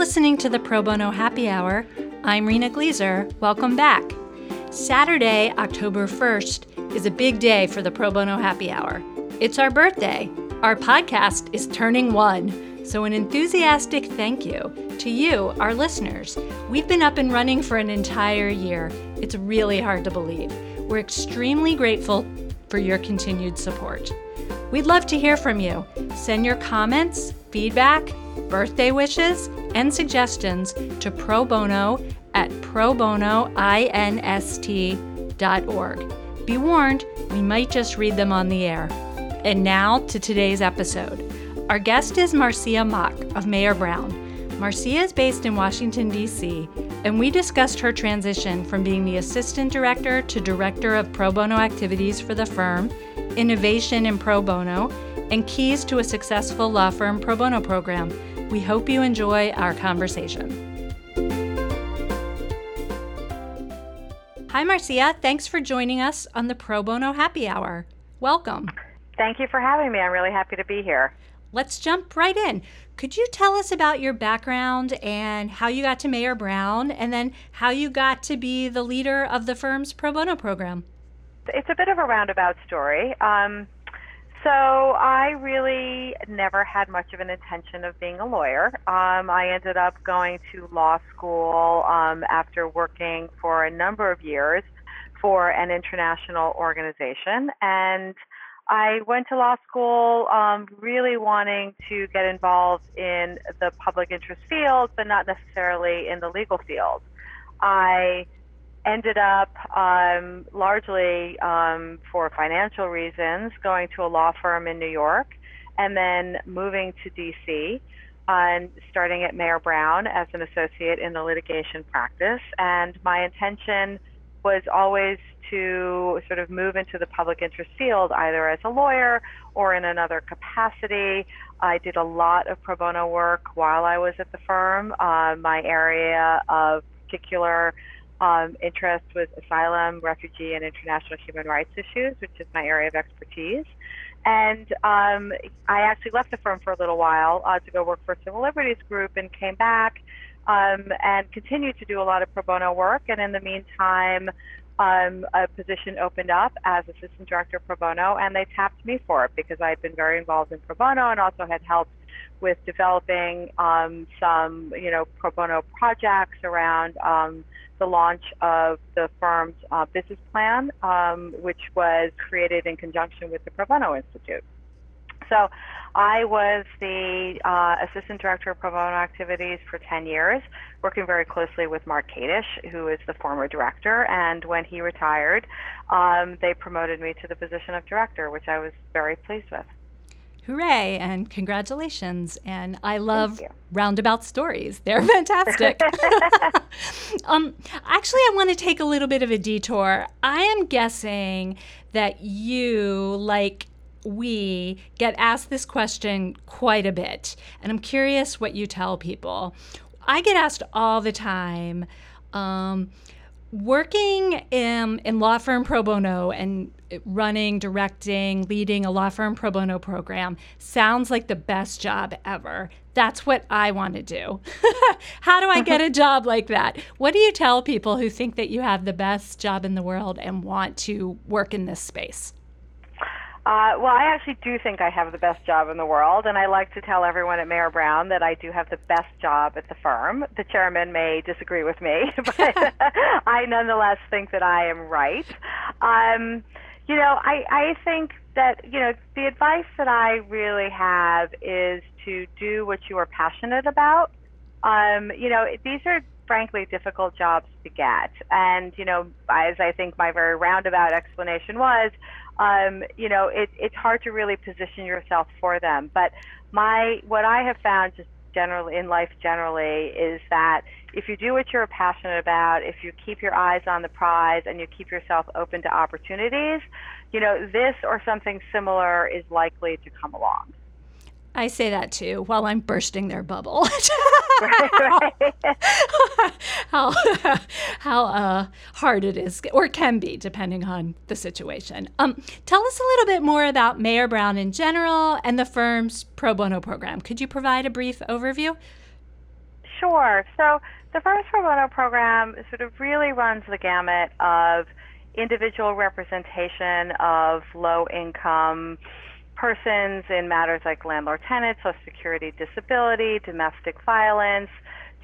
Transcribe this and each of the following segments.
listening to the Pro Bono Happy Hour. I'm Rena Gleaser. Welcome back. Saturday, October 1st, is a big day for the Pro Bono Happy Hour. It's our birthday. Our podcast is turning one. So, an enthusiastic thank you to you, our listeners. We've been up and running for an entire year. It's really hard to believe. We're extremely grateful for your continued support. We'd love to hear from you. Send your comments, feedback, birthday wishes, and suggestions to pro bono at probonoinst.org. Be warned, we might just read them on the air. And now to today's episode. Our guest is Marcia Maack of Mayer Brown. Marcia is based in Washington, D.C., and we discussed her transition from being the assistant director to director of pro bono activities for the firm, innovation in pro bono, and keys to a successful law firm pro bono program. We hope you enjoy our conversation. Hi, Marcia. Thanks for joining us on the Pro Bono Happy Hour. Welcome. Thank you for having me. I'm really happy to be here. Let's jump right in. Could you tell us about your background and how you got to Mayer Brown and then how you got to be the leader of the firm's pro bono program? It's a bit of a roundabout story. Um, so I really never had much of an intention of being a lawyer. Um, I ended up going to law school um, after working for a number of years for an international organization. And I went to law school um, really wanting to get involved in the public interest field, but not necessarily in the legal field. I ended up um, largely um, for financial reasons going to a law firm in New York and then moving to DC and starting at Mayer Brown as an associate in the litigation practice. And my intention was always to sort of move into the public interest field either as a lawyer or in another capacity. I did a lot of pro bono work while I was at the firm. Uh, my area of particular um, interest was asylum, refugee, and international human rights issues, which is my area of expertise. And um, I actually left the firm for a little while uh, to go work for Civil Liberties Group and came back um, and continued to do a lot of pro bono work. And in the meantime, um, a position opened up as assistant director pro bono, and they tapped me for it because I had been very involved in pro bono and also had helped with developing um, some, you know, pro bono projects around um, the launch of the firm's uh, business plan, um, which was created in conjunction with the Pro Bono Institute. So I was the uh, assistant director of pro bono activities for 10 years, working very closely with Marc Kadish, who is the former director. And when he retired, um, they promoted me to the position of director, which I was very pleased with hooray and congratulations. And I love roundabout stories. They're fantastic. um, actually, I want to take a little bit of a detour. I am guessing that you, like we, get asked this question quite a bit. And I'm curious what you tell people. I get asked all the time. Um, working in, in law firm pro bono and running, directing, leading a law firm pro bono program sounds like the best job ever. That's what I want to do. How do I get a job like that? What do you tell people who think that you have the best job in the world and want to work in this space? Uh, well, I actually do think I have the best job in the world, and I like to tell everyone at Mayer Brown that I do have the best job at the firm. The chairman may disagree with me, but I nonetheless think that I am right. Um, you know, I, I think that, you know, the advice that I really have is to do what you are passionate about. Um, you know, these are frankly difficult jobs to get. And, you know, as I think my very roundabout explanation was, um, you know, it, it's hard to really position yourself for them. But my what I have found just generally in life generally is that if you do what you're passionate about, if you keep your eyes on the prize and you keep yourself open to opportunities, you know, this or something similar is likely to come along. I say that too while I'm bursting their bubble. how how uh, hard it is, or can be, depending on the situation. Um, tell us a little bit more about Mayer Brown in general and the firm's pro bono program. Could you provide a brief overview? Sure. So the Firms Pro Bono program sort of really runs the gamut of individual representation of low income persons in matters like landlord tenant, social security disability, domestic violence,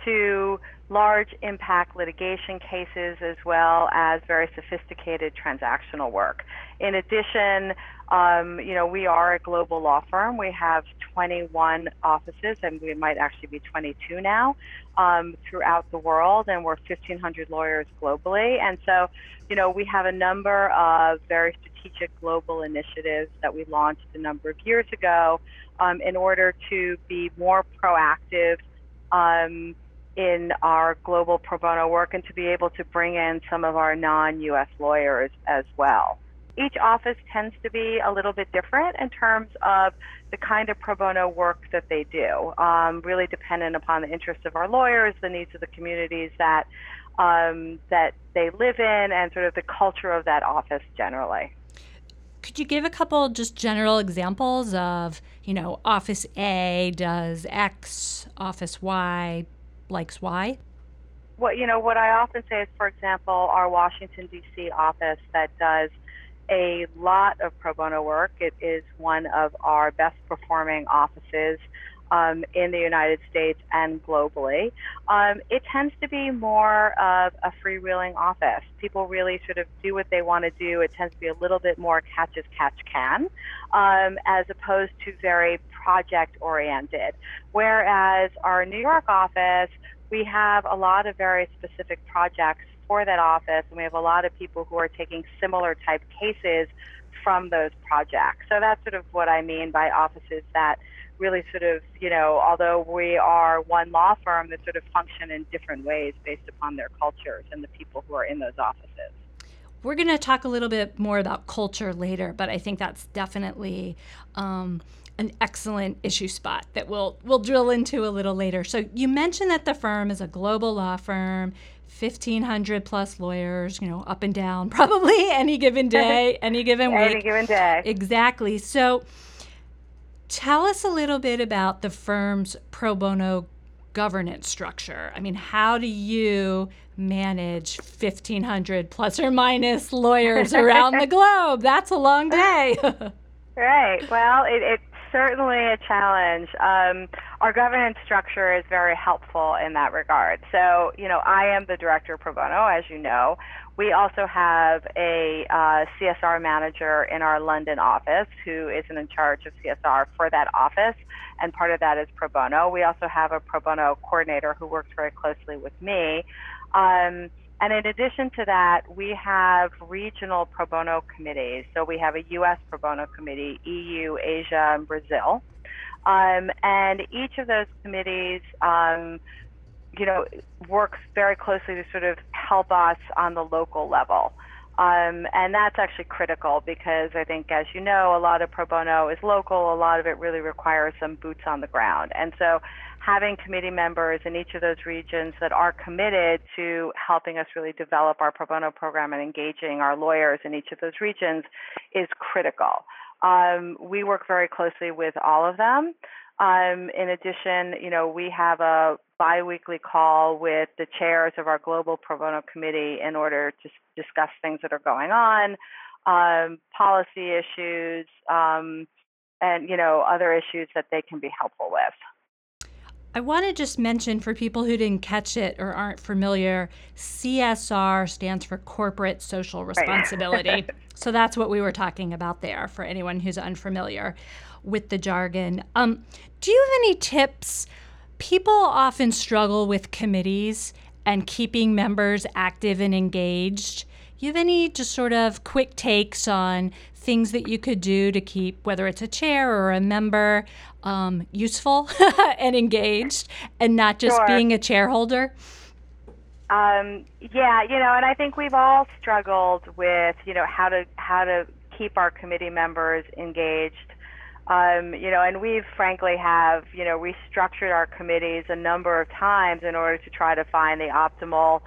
to large impact litigation cases as well as very sophisticated transactional work. In addition, um, you know, we are a global law firm. We have 21 offices, and we might actually be 22 now um, throughout the world, and we're 1,500 lawyers globally. And so, you know, we have a number of very strategic global initiatives that we launched a number of years ago um, in order to be more proactive. Um, in our global pro bono work and to be able to bring in some of our non US lawyers as well. Each office tends to be a little bit different in terms of the kind of pro bono work that they do, um, really dependent upon the interests of our lawyers, the needs of the communities that um, that they live in, and sort of the culture of that office generally. Could you give a couple just general examples of, you know, Office A does X, Office Y likes why? Well, you know, what I often say is, for example, our Washington D.C. office that does a lot of pro bono work. It is one of our best performing offices um, in the United States and globally. Um, it tends to be more of a freewheeling office. People really sort of do what they want to do. It tends to be a little bit more catch as catch can, um, as opposed to very project oriented. Whereas our New York office, we have a lot of very specific projects for that office, and we have a lot of people who are taking similar type cases from those projects. So that's sort of what I mean by offices that really sort of, you know, although we are one law firm that sort of function in different ways based upon their cultures and the people who are in those offices. We're going to talk a little bit more about culture later, but I think that's definitely um, an excellent issue spot that we'll we'll drill into a little later. So you mentioned that the firm is a global law firm. 1500 plus lawyers, you know, up and down, probably any given day, any given week. Any given day. Exactly. So tell us a little bit about the firm's pro bono governance structure. I mean, how do you manage 1500 plus or minus lawyers around the globe? That's a long day. right. Well, it, it certainly a challenge. Um, our governance structure is very helpful in that regard. So, you know, I am the director pro bono, as you know. We also have a uh, CSR manager in our London office who is in charge of CSR for that office, and part of that is pro bono. We also have a pro bono coordinator who works very closely with me. Um, and in addition to that, we have regional pro bono committees. So we have a U.S. pro bono committee, EU, Asia, and Brazil. Um, and each of those committees, um, you know, works very closely to sort of help us on the local level. Um, and that's actually critical because I think, as you know, a lot of pro bono is local. A lot of it really requires some boots on the ground. And so having committee members in each of those regions that are committed to helping us really develop our pro bono program and engaging our lawyers in each of those regions is critical. Um, we work very closely with all of them. Um, in addition, you know, we have a biweekly call with the chairs of our global pro bono committee in order to discuss things that are going on, um, policy issues, um, and you know, other issues that they can be helpful with. I want to just mention for people who didn't catch it or aren't familiar, CSR stands for corporate social responsibility. Right. so that's what we were talking about there for anyone who's unfamiliar with the jargon. Um, do you have any tips? People often struggle with committees and keeping members active and engaged. You have any just sort of quick takes on things that you could do to keep, whether it's a chair or a member, um, useful and engaged, and not just sure. being a chairholder? Um, yeah, you know, and I think we've all struggled with, you know, how to how to keep our committee members engaged. Um, you know, and we've frankly have, you know, restructured our committees a number of times in order to try to find the optimal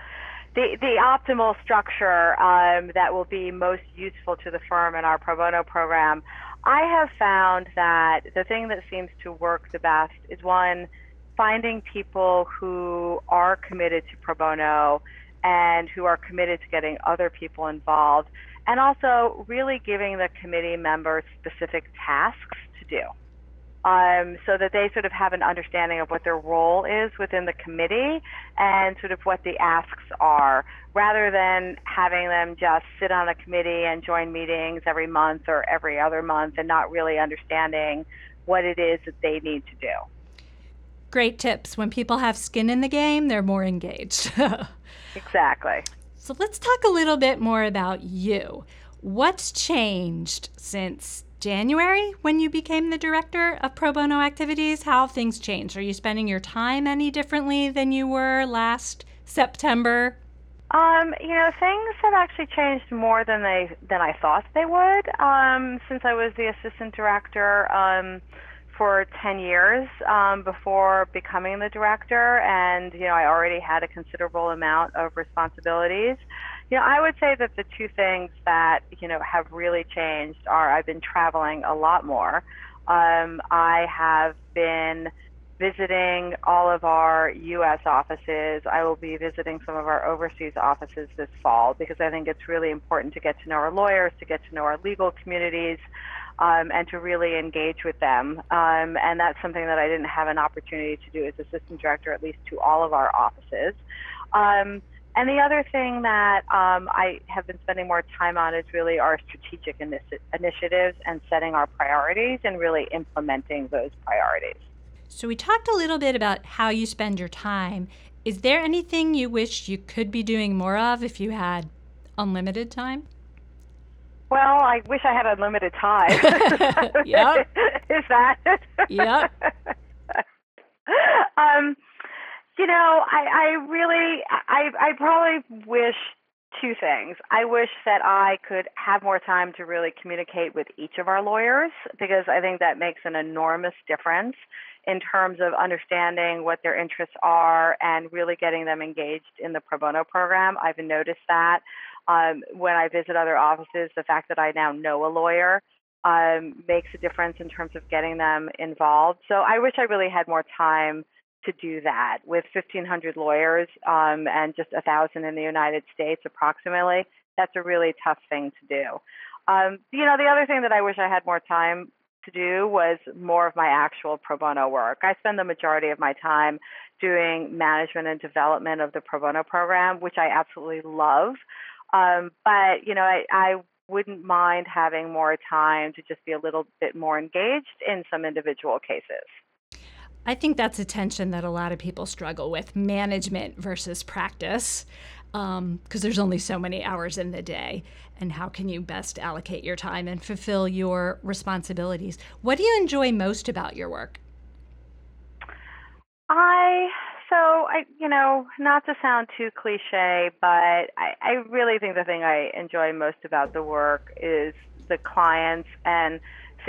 the, the optimal structure um, that will be most useful to the firm in our pro bono program. I have found that the thing that seems to work the best is one, finding people who are committed to pro bono and who are committed to getting other people involved, and also really giving the committee members specific tasks to do. Um, so that they sort of have an understanding of what their role is within the committee and sort of what the asks are, rather than having them just sit on a committee and join meetings every month or every other month and not really understanding what it is that they need to do. Great tips. When people have skin in the game, they're more engaged. exactly. So let's talk a little bit more about you. What's changed since January when you became the director of pro bono activities? How have things changed? Are you spending your time any differently than you were last September? Um, you know, things have actually changed more than they than I thought they would. Um, since I was the assistant director um, for ten years um, before becoming the director, and you know, I already had a considerable amount of responsibilities. Know, I would say that the two things that you know have really changed are I've been traveling a lot more. Um, I have been visiting all of our U.S. offices. I will be visiting some of our overseas offices this fall because I think it's really important to get to know our lawyers, to get to know our legal communities, um, and to really engage with them. Um, and that's something that I didn't have an opportunity to do as assistant director, at least to all of our offices. Um, and the other thing that um, I have been spending more time on is really our strategic initi- initiatives and setting our priorities and really implementing those priorities. So, we talked a little bit about how you spend your time. Is there anything you wish you could be doing more of if you had unlimited time? Well, I wish I had unlimited time. yep. Is that? yep. um, you know, I, I really, I, I probably wish two things. I wish that I could have more time to really communicate with each of our lawyers because I think that makes an enormous difference in terms of understanding what their interests are and really getting them engaged in the pro bono program. I've noticed that um, when I visit other offices, the fact that I now know a lawyer um, makes a difference in terms of getting them involved. So I wish I really had more time to do that with 1,500 lawyers um, and just a thousand in the United States, approximately. That's a really tough thing to do. Um, you know, the other thing that I wish I had more time to do was more of my actual pro bono work. I spend the majority of my time doing management and development of the pro bono program, which I absolutely love. Um, but you know, I, I wouldn't mind having more time to just be a little bit more engaged in some individual cases. I think that's a tension that a lot of people struggle with management versus practice because um, there's only so many hours in the day. And how can you best allocate your time and fulfill your responsibilities? What do you enjoy most about your work? I so I you know not to sound too cliche, but I, I really think the thing I enjoy most about the work is the clients and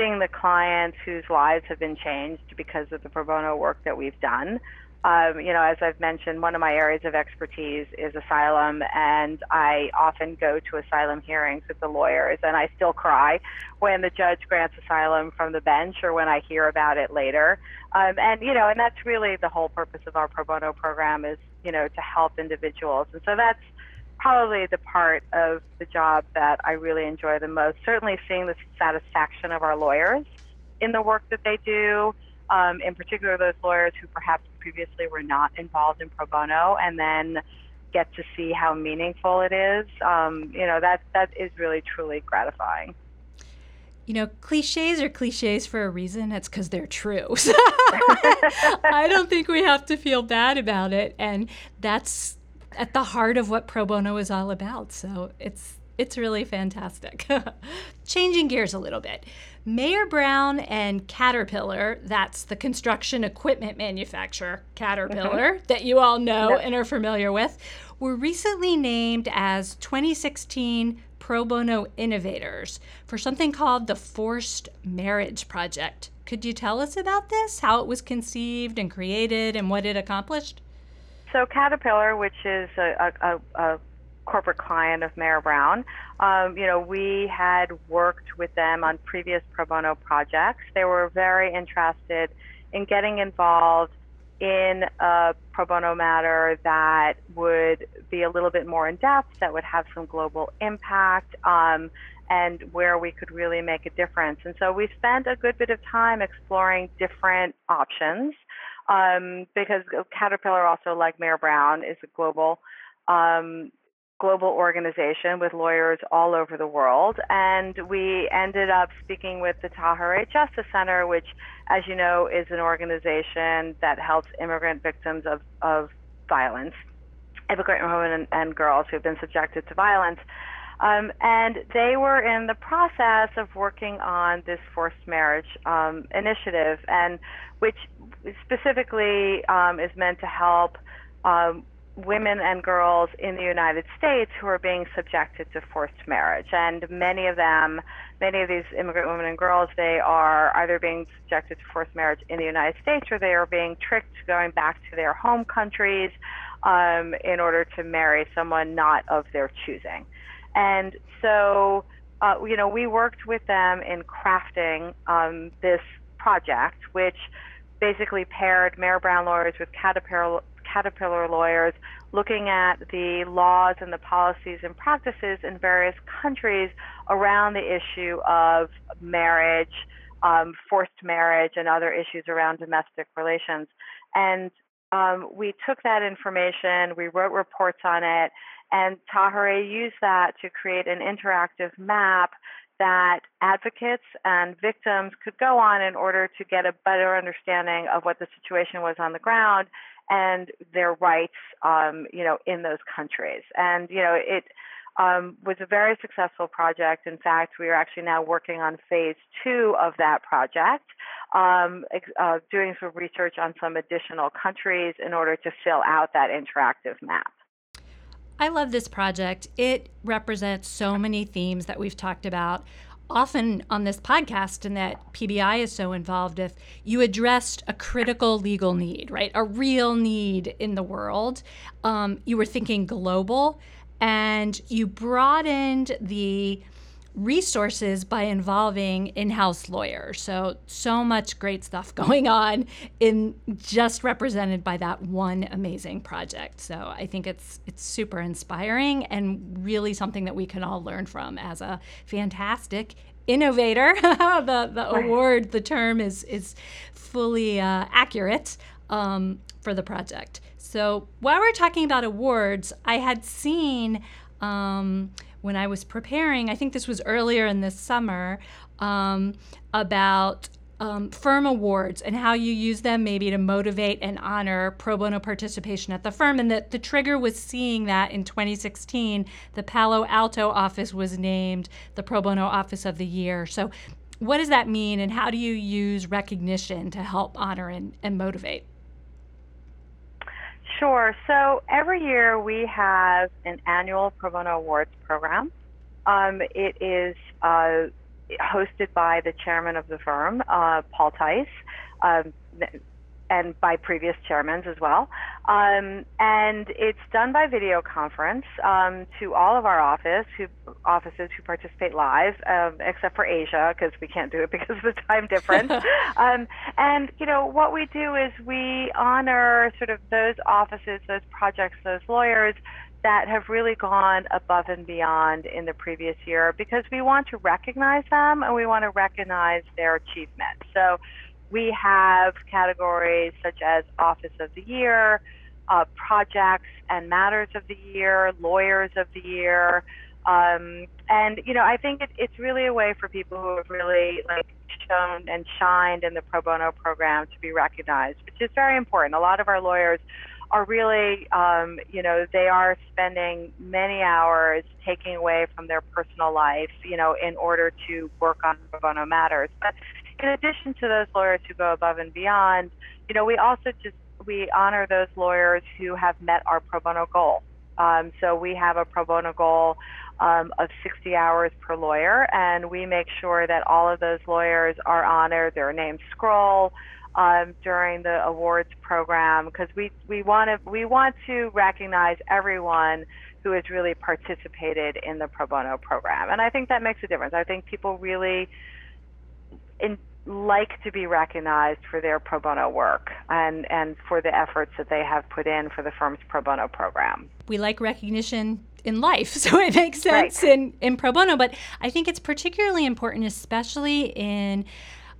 seeing the clients whose lives have been changed because of the pro bono work that we've done. Um, you know, as I've mentioned, one of my areas of expertise is asylum, and I often go to asylum hearings with the lawyers, and I still cry when the judge grants asylum from the bench or when I hear about it later. Um, and you know, and that's really the whole purpose of our pro bono program is you know to help individuals, and so that's probably the part of the job that I really enjoy the most. Certainly, seeing the satisfaction of our lawyers in the work that they do, um, in particular those lawyers who perhaps previously were not involved in pro bono, and then get to see how meaningful it is. Um, you know, that that is really truly gratifying. You know, cliches are cliches for a reason. It's because they're true. I don't think we have to feel bad about it, and that's at the heart of what pro bono is all about. So it's it's really fantastic. Changing gears a little bit. Mayer Brown and Caterpillar, that's the construction equipment manufacturer, Caterpillar, mm-hmm. that you all know yep. and are familiar with, were recently named as 2016 Pro Bono Innovators for something called the Forced Marriage Project. Could you tell us about this, how it was conceived and created, and what it accomplished? So Caterpillar, which is a, a, a corporate client of Mayer Brown, um, you know, we had worked with them on previous pro bono projects. They were very interested in getting involved in a pro bono matter that would be a little bit more in depth, that would have some global impact, um, and where we could really make a difference. And so we spent a good bit of time exploring different options um, because Caterpillar, also like Mayer Brown, is a global um, global organization with lawyers all over the world. And we ended up speaking with the Tahirih Justice Center, which, as you know, is an organization that helps immigrant victims of, of violence, immigrant women and, and girls who have been subjected to violence. Um, and they were in the process of working on this forced marriage um, initiative, and which specifically um, is meant to help um, women and girls in the United States who are being subjected to forced marriage. And many of them, many of these immigrant women and girls, they are either being subjected to forced marriage in the United States or they are being tricked going back to their home countries um, in order to marry someone not of their choosing. And so, uh, you know, we worked with them in crafting um, this project, which basically paired Mayer Brown lawyers with Caterpillar, Caterpillar lawyers, looking at the laws and the policies and practices in various countries around the issue of marriage, um, forced marriage, and other issues around domestic relations. And um, we took that information, we wrote reports on it, and Tahirih used that to create an interactive map that advocates and victims could go on in order to get a better understanding of what the situation was on the ground and their rights, um, you know, in those countries. And you know, it um, was a very successful project. In fact, we are actually now working on phase two of that project, um, uh, doing some research on some additional countries in order to fill out that interactive map. I love this project. It represents so many themes that we've talked about often on this podcast and that PBI is so involved if you addressed a critical legal need, right? A real need in the world. Um, you were thinking global and you broadened the resources by involving in-house lawyers. So so much great stuff going on in just represented by that one amazing project. So I think it's it's super inspiring and really something that we can all learn from as a fantastic innovator. the the award, the term is is fully uh, accurate um, for the project. So while we're talking about awards, I had seen um, when I was preparing, I think this was earlier in this summer, um, about um, firm awards and how you use them maybe to motivate and honor pro bono participation at the firm. And that the trigger was seeing that in 2016, the Palo Alto office was named the Pro Bono Office of the Year. So, what does that mean, and how do you use recognition to help honor and, and motivate? Sure. So every year we have an annual pro bono awards program. Um, it is uh, hosted by the chairman of the firm, uh, Paul Theiss. Um, and by previous chairmen as well. Um, and it's done by video conference um, to all of our office who, offices who participate live, um, except for Asia because we can't do it because of the time difference. Um, and you know what we do is we honor sort of those offices, those projects, those lawyers that have really gone above and beyond in the previous year because we want to recognize them and we want to recognize their achievements. So we have categories such as Office of the Year, uh, Projects and Matters of the Year, Lawyers of the Year. Um, and, you know, I think it, it's really a way for people who have really, like, shown and shined in the pro bono program to be recognized, which is very important. A lot of our lawyers are really, um, you know, they are spending many hours taking away from their personal life, you know, in order to work on pro bono matters. But in addition to those lawyers who go above and beyond, you know, we also just we honor those lawyers who have met our pro bono goal. Um, so we have a pro bono goal um, of 60 hours per lawyer, and we make sure that all of those lawyers are honored, their names scroll um, during the awards program because we we want to we want to recognize everyone who has really participated in the pro bono program, and I think that makes a difference. I think people really in, like to be recognized for their pro bono work and, and for the efforts that they have put in for the firm's pro bono program. We like recognition in life, so it makes sense right. in, in pro bono, but I think it's particularly important, especially in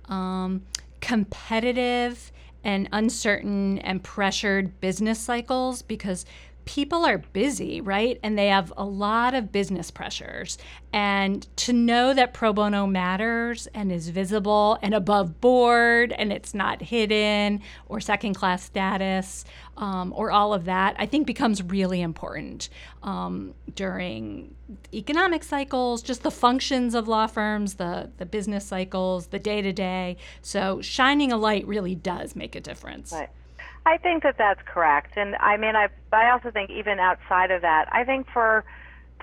um, competitive and uncertain and pressured business cycles because people are busy, right? And they have a lot of business pressures. And to know that pro bono matters and is visible and above board and it's not hidden or second class status um, or all of that, I think becomes really important um, during economic cycles, just the functions of law firms, the, the business cycles, the day to day. So shining a light really does make a difference. Right. I think that that's correct, and I mean, I I also think even outside of that, I think for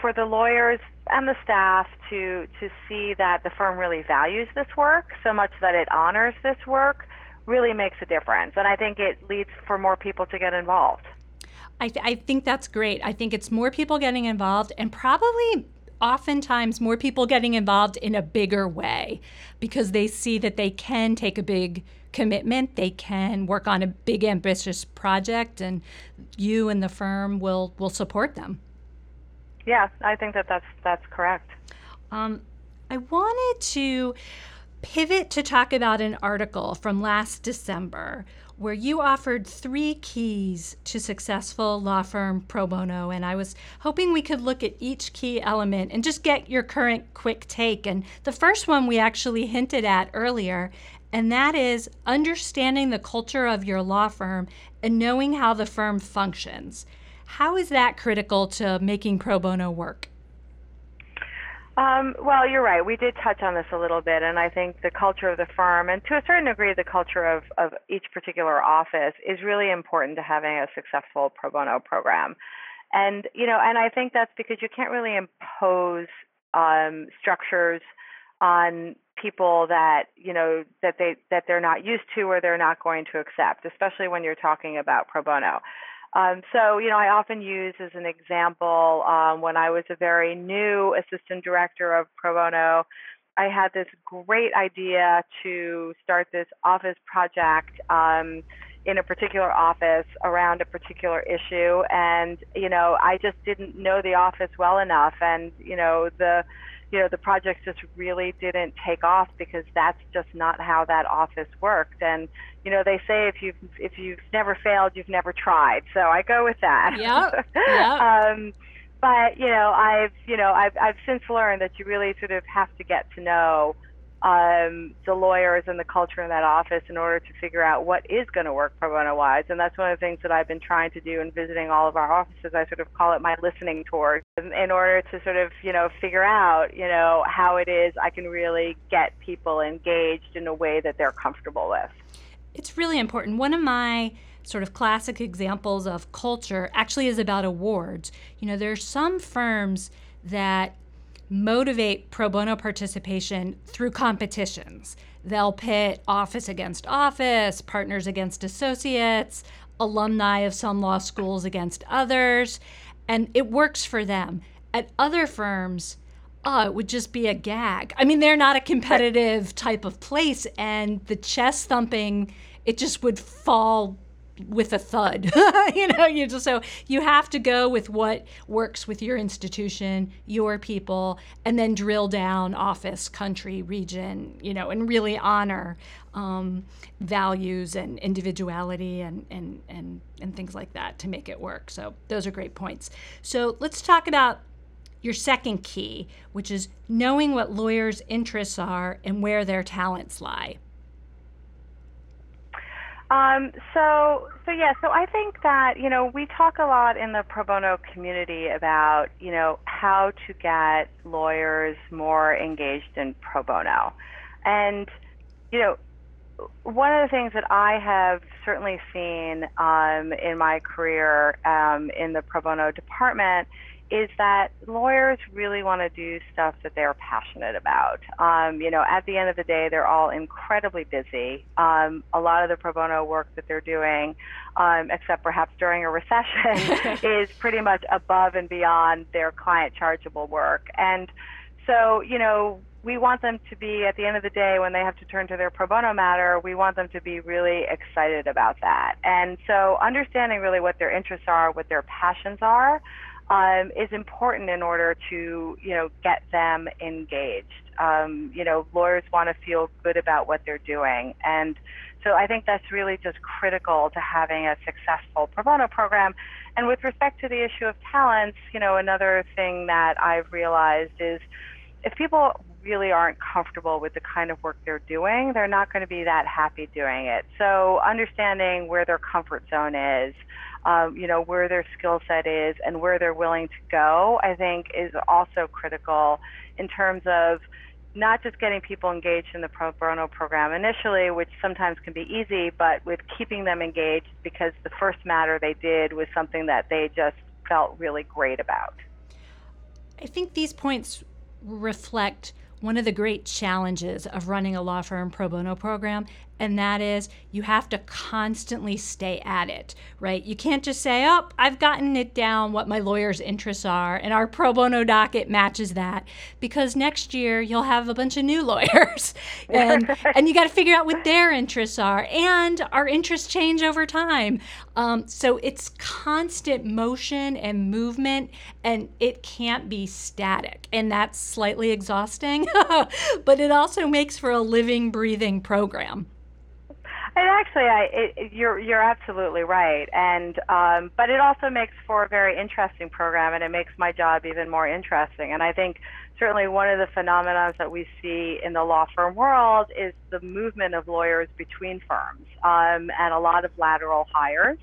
for the lawyers and the staff to to see that the firm really values this work so much that it honors this work really makes a difference, and I think it leads for more people to get involved. I, th- I think that's great. I think it's more people getting involved, and probably oftentimes more people getting involved in a bigger way because they see that they can take a big commitment. They can work on a big, ambitious project, and you and the firm will will support them. Yeah, I think that that's that's correct. Um, I wanted to pivot to talk about an article from last December where you offered three keys to successful law firm pro bono. And I was hoping we could look at each key element and just get your current quick take. And the first one we actually hinted at earlier, and that is understanding the culture of your law firm and knowing how the firm functions. How is that critical to making pro bono work? Um, well, you're right. We did touch on this a little bit, and I think the culture of the firm, and to a certain degree, the culture of, of each particular office, is really important to having a successful pro bono program. And you know, and I think that's because you can't really impose um, structures on people that you know that they that they're not used to or they're not going to accept, especially when you're talking about pro bono. Um, so, you know, I often use as an example um, when I was a very new assistant director of pro bono. I had this great idea to start this office project um, in a particular office around a particular issue, and you know, I just didn't know the office well enough, and you know, the you know the project just really didn't take off because that's just not how that office worked. And you know they say if you've if you've never failed you've never tried. So i go with that. Yeah yeah um but you know i've you know i've i've since learned that you really sort of have to get to know um, the lawyers and the culture in that office in order to figure out what is going to work pro bono wise. And that's one of the things that I've been trying to do in visiting all of our offices. I sort of call it my listening tour in order to sort of, you know, figure out, you know, how it is I can really get people engaged in a way that they're comfortable with. It's really important. One of my sort of classic examples of culture actually is about awards. You know, there are some firms that motivate pro bono participation through competitions. They'll pit office against office, partners against associates, alumni of some law schools against others, and it works for them. At other firms, oh, it would just be a gag. I mean, they're not a competitive type of place, and the chest thumping, it just would fall with a thud. you know, you just so you have to go with what works with your institution, your people, and then drill down office, country, region, you know, and really honor um, values and individuality and, and and and things like that to make it work. So those are great points. So let's talk about your second key, which is knowing what lawyers' interests are and where their talents lie. Um, so, so yeah, so I think that, you know, we talk a lot in the pro bono community about, you know, how to get lawyers more engaged in pro bono. And, you know, one of the things that I have certainly seen um, in my career um, in the pro bono department is that lawyers really want to do stuff that they're passionate about. Um, you know, at the end of the day, they're all incredibly busy. Um, a lot of the pro bono work that they're doing, um, except perhaps during a recession, is pretty much above and beyond their client chargeable work. And so, you know, we want them to be at the end of the day when they have to turn to their pro bono matter, we want them to be really excited about that. And so understanding really what their interests are, what their passions are, um, is important in order to, you know, get them engaged. Um, you know, lawyers want to feel good about what they're doing. And so I think that's really just critical to having a successful pro bono program. And with respect to the issue of talents, you know, another thing that I've realized is if people really aren't comfortable with the kind of work they're doing, they're not going to be that happy doing it. So understanding where their comfort zone is, um, you know, where their skill set is and where they're willing to go, I think is also critical in terms of not just getting people engaged in the pro bono program initially, which sometimes can be easy, but with keeping them engaged because the first matter they did was something that they just felt really great about. I think these points reflect one of the great challenges of running a law firm pro bono program, and that is you have to constantly stay at it, right? You can't just say, oh, I've gotten it down what my lawyer's interests are, and our pro bono docket matches that, because next year you'll have a bunch of new lawyers, and, and you got to figure out what their interests are, and our interests change over time. Um, so it's constant motion and movement, and it can't be static, and that's slightly exhausting, but it also makes for a living, breathing program. And actually, I, it, you're you're absolutely right, and um, but it also makes for a very interesting program, and it makes my job even more interesting. And I think certainly one of the phenomena that we see in the law firm world is the movement of lawyers between firms, um, and a lot of lateral hires,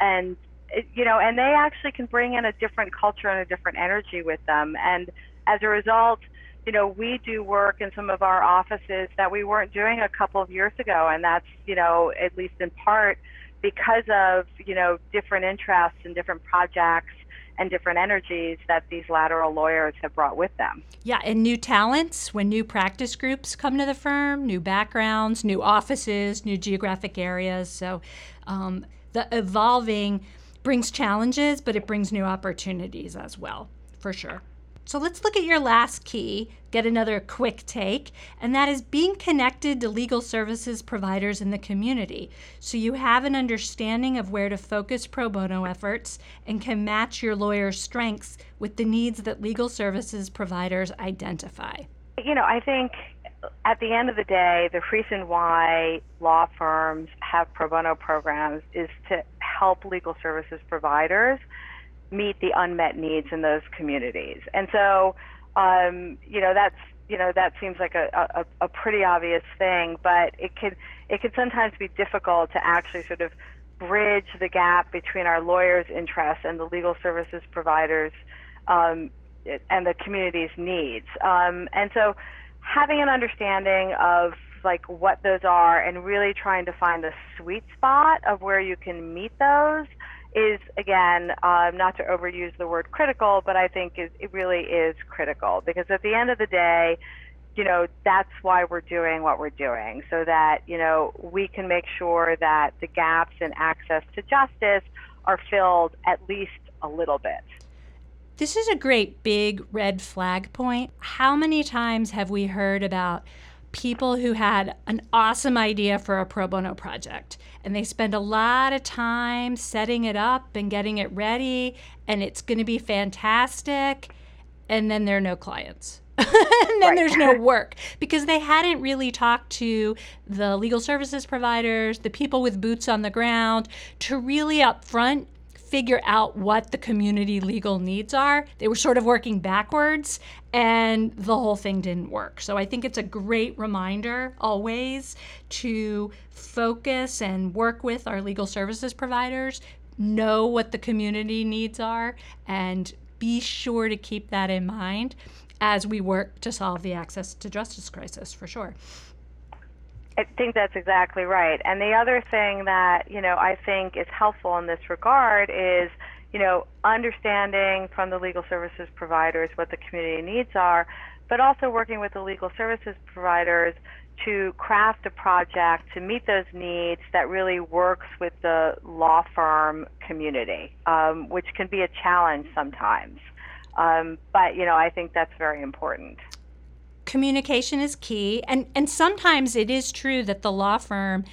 and it, you know, and they actually can bring in a different culture and a different energy with them, and as a result you know, we do work in some of our offices that we weren't doing a couple of years ago, and that's, you know, at least in part because of, you know, different interests and different projects and different energies that these lateral lawyers have brought with them. Yeah, and new talents when new practice groups come to the firm, new backgrounds, new offices, new geographic areas. So um, the evolving brings challenges, but it brings new opportunities as well, for sure. So let's look at your last key, get another quick take, and that is being connected to legal services providers in the community. So you have an understanding of where to focus pro bono efforts and can match your lawyer's strengths with the needs that legal services providers identify. You know, I think at the end of the day, the reason why law firms have pro bono programs is to help legal services providers meet the unmet needs in those communities. And so, um, you know, that's you know that seems like a, a, a pretty obvious thing, but it could it could sometimes be difficult to actually sort of bridge the gap between our lawyers' interests and the legal services providers um, and the community's needs. Um, and so, having an understanding of like what those are and really trying to find the sweet spot of where you can meet those is again um, not to overuse the word critical, but I think is, it really is critical because at the end of the day, you know that's why we're doing what we're doing, so that you know we can make sure that the gaps in access to justice are filled at least a little bit. This is a great big red flag point. How many times have we heard about people who had an awesome idea for a pro bono project and they spend a lot of time setting it up and getting it ready and it's going to be fantastic and then there are no clients and then right. there's no work because they hadn't really talked to the legal services providers the people with boots on the ground to really upfront figure out what the community legal needs are. They were sort of working backwards, and the whole thing didn't work. So I think it's a great reminder always to focus and work with our legal services providers, know what the community needs are, and be sure to keep that in mind as we work to solve the access to justice crisis for sure. I think that's exactly right. And the other thing that, you know, I think is helpful in this regard is, you know, understanding from the legal services providers what the community needs are, but also working with the legal services providers to craft a project to meet those needs that really works with the law firm community, um, which can be a challenge sometimes. Um, but, you know, I think that's very important. Communication is key. And, and sometimes it is true that the law firm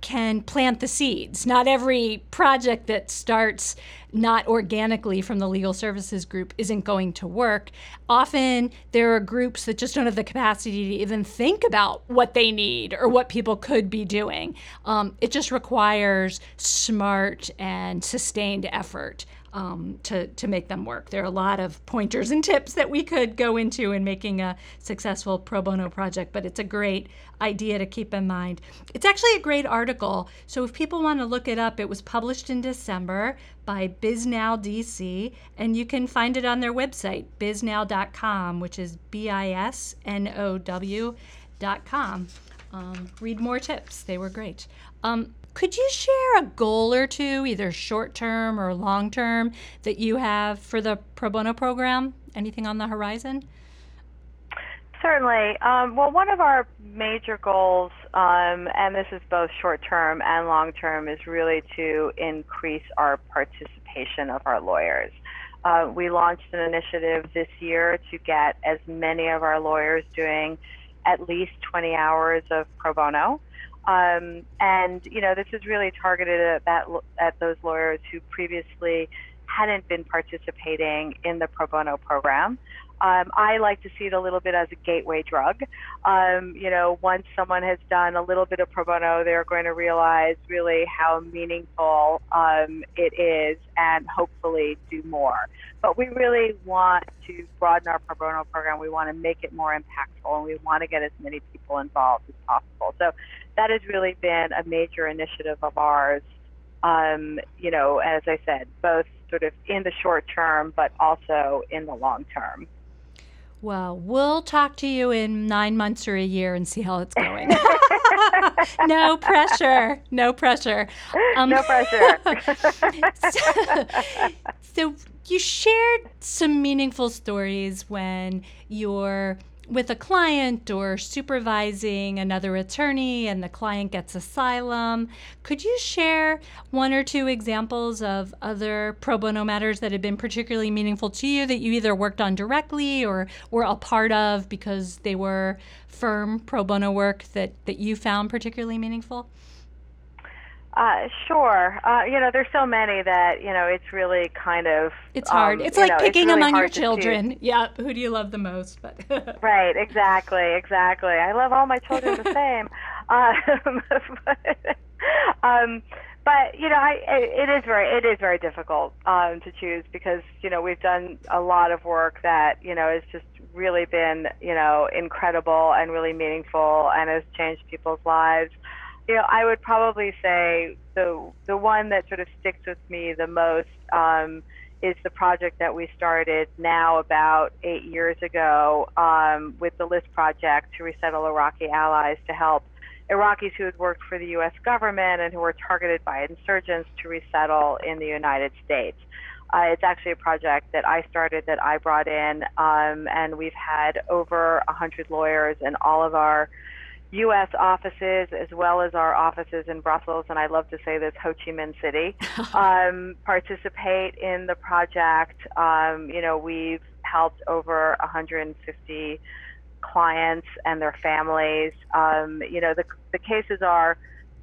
can plant the seeds. Not every project that starts not organically from the legal services group isn't going to work. Often there are groups that just don't have the capacity to even think about what they need or what people could be doing. Um, it just requires smart and sustained effort um, to, to make them work. There are a lot of pointers and tips that we could go into in making a successful pro bono project, but it's a great idea to keep in mind. It's actually a great article. So if people want to look it up, it was published in December by Bisnow DC, and you can find it on their website, bisnow.com, which is B I S N O W.com. Um, read more tips. They were great. Um, could you share a goal or two, either short term or long term, that you have for the pro bono program? Anything on the horizon? Certainly. Um, well, one of our major goals, um, and this is both short term and long term, is really to increase our participation of our lawyers. Uh, we launched an initiative this year to get as many of our lawyers doing at least 20 hours of pro bono. Um, and you know, this is really targeted at that at those lawyers who previously hadn't been participating in the pro bono program. Um, I like to see it a little bit as a gateway drug. Um, you know, once someone has done a little bit of pro bono, they're going to realize really how meaningful um, it is and hopefully do more. But we really want to broaden our pro bono program. We want to make it more impactful and we want to get as many people involved as possible. So that has really been a major initiative of ours. Um, you know, as I said, both sort of in the short term, but also in the long term. Well, we'll talk to you in nine months or a year and see how it's going. no pressure. No pressure. Um, no pressure. so, so, you shared some meaningful stories when you're with a client or supervising another attorney and the client gets asylum. Could you share one or two examples of other pro bono matters that have been particularly meaningful to you that you either worked on directly or were a part of because they were firm pro bono work that, that you found particularly meaningful? Uh, sure. Uh, you know, there's so many that you know it's really kind of. It's hard. Um, it's like know, picking it's really among your children. Yeah, who do you love the most? But. right. Exactly. Exactly. I love all my children the same. Um, but, um, but you know, I, it is very it is very difficult um, to choose because you know we've done a lot of work that you know has just really been you know incredible and really meaningful and has changed people's lives you know, I would probably say the the one that sort of sticks with me the most um, is the project that we started now about eight years ago um, with the List Project to resettle Iraqi allies to help Iraqis who had worked for the U.S. government and who were targeted by insurgents to resettle in the United States. Uh, it's actually a project that I started that I brought in, um, and we've had over 100 lawyers and all of our U.S. offices as well as our offices in Brussels, and I love to say this Ho Chi Minh City, um, participate in the project. Um, you know, we've helped over 150 clients and their families. Um, you know, the, the cases are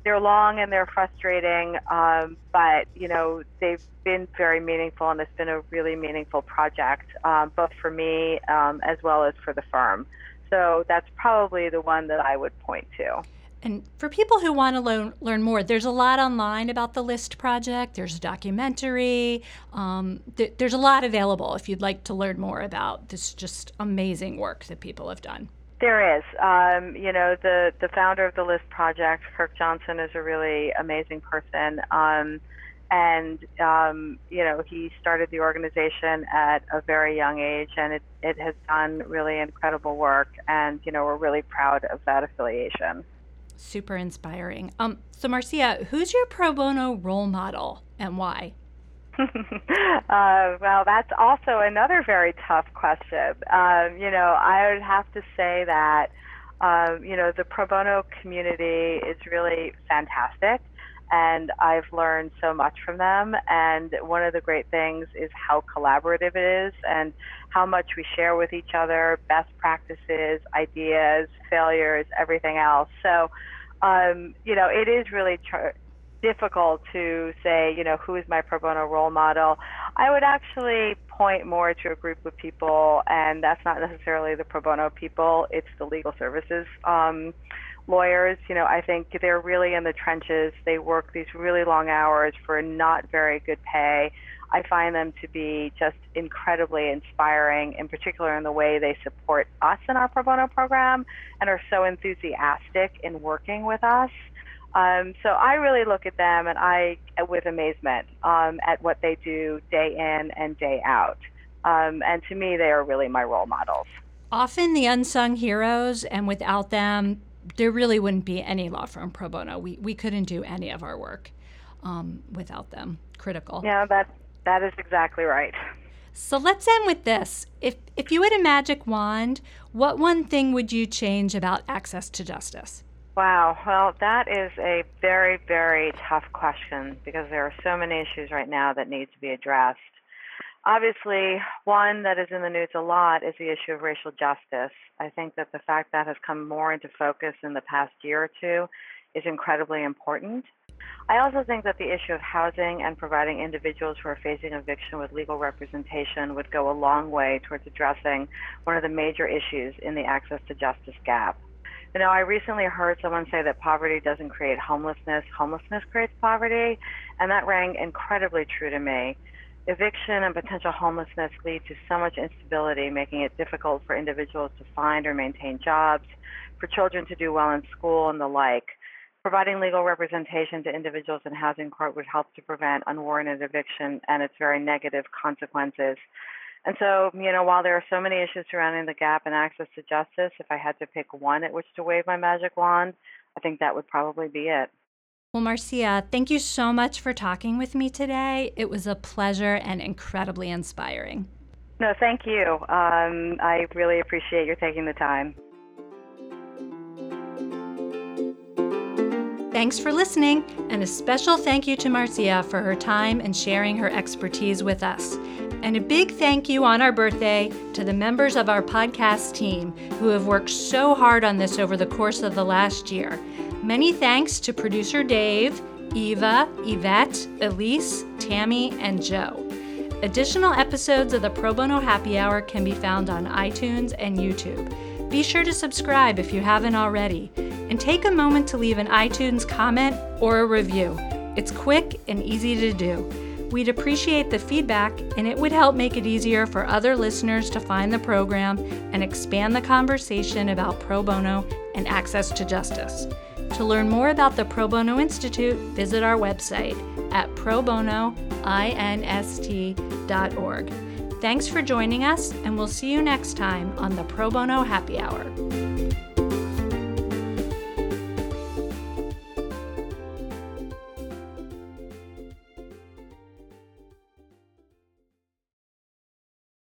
they're long and they're frustrating, um, but you know they've been very meaningful, and it's been a really meaningful project, um, both for me um, as well as for the firm. So that's probably the one that I would point to. And for people who want to learn, learn more, there's a lot online about the LIST project. There's a documentary. Um, th- there's a lot available if you'd like to learn more about this just amazing work that people have done. There is. Um, you know, the, the founder of the LIST project, Kirk Johnson, is a really amazing person. Um, and um, you know he started the organization at a very young age, and it it has done really incredible work, and you know we're really proud of that affiliation. Super inspiring. Um, so Marcia, who's your pro bono role model and why? uh, well, that's also another very tough question. Um, you know, I would have to say that um, you know the pro bono community is really fantastic and I've learned so much from them. And one of the great things is how collaborative it is and how much we share with each other, best practices, ideas, failures, everything else. So, um, you know, it is really tr- difficult to say, you know, who is my pro bono role model. I would actually point more to a group of people, and that's not necessarily the pro bono people, it's the legal services. Um, lawyers, you know, I think they're really in the trenches. They work these really long hours for not very good pay. I find them to be just incredibly inspiring, in particular in the way they support us in our pro bono program and are so enthusiastic in working with us. Um, so I really look at them and I, with amazement, um, at what they do day in and day out. Um, and to me, they are really my role models. Often the unsung heroes, and without them, there really wouldn't be any law firm pro bono. We, we couldn't do any of our work um, without them. Critical. Yeah, that, that is exactly right. So let's end with this. If, if you had a magic wand, what one thing would you change about access to justice? Wow. Well, that is a very, very tough question because there are so many issues right now that need to be addressed. Obviously, one that is in the news a lot is the issue of racial justice. I think that the fact that has come more into focus in the past year or two is incredibly important. I also think that the issue of housing and providing individuals who are facing eviction with legal representation would go a long way towards addressing one of the major issues in the access to justice gap. You know, I recently heard someone say that poverty doesn't create homelessness, homelessness creates poverty, and that rang incredibly true to me. Eviction and potential homelessness lead to so much instability, making it difficult for individuals to find or maintain jobs, for children to do well in school, and the like. Providing legal representation to individuals in housing court would help to prevent unwarranted eviction and its very negative consequences. And so, you know, while there are so many issues surrounding the gap in access to justice, if I had to pick one at which to wave my magic wand, I think that would probably be it. Well, Marcia, thank you so much for talking with me today. It was a pleasure and incredibly inspiring. No, thank you. Um, I really appreciate your taking the time. Thanks for listening, and a special thank you to Marcia for her time and sharing her expertise with us. And a big thank you on our birthday to the members of our podcast team who have worked so hard on this over the course of the last year. Many thanks to producer Dave, Eva, Yvette, Elise, Tammy, and Joe. Additional episodes of the Pro Bono Happy Hour can be found on iTunes and YouTube. Be sure to subscribe if you haven't already, and take a moment to leave an iTunes comment or a review. It's quick and easy to do. We'd appreciate the feedback, and it would help make it easier for other listeners to find the program and expand the conversation about pro bono and access to justice. To learn more about the Pro Bono Institute, visit our website at probonoinst.org. Thanks for joining us, and we'll see you next time on the Pro Bono Happy Hour.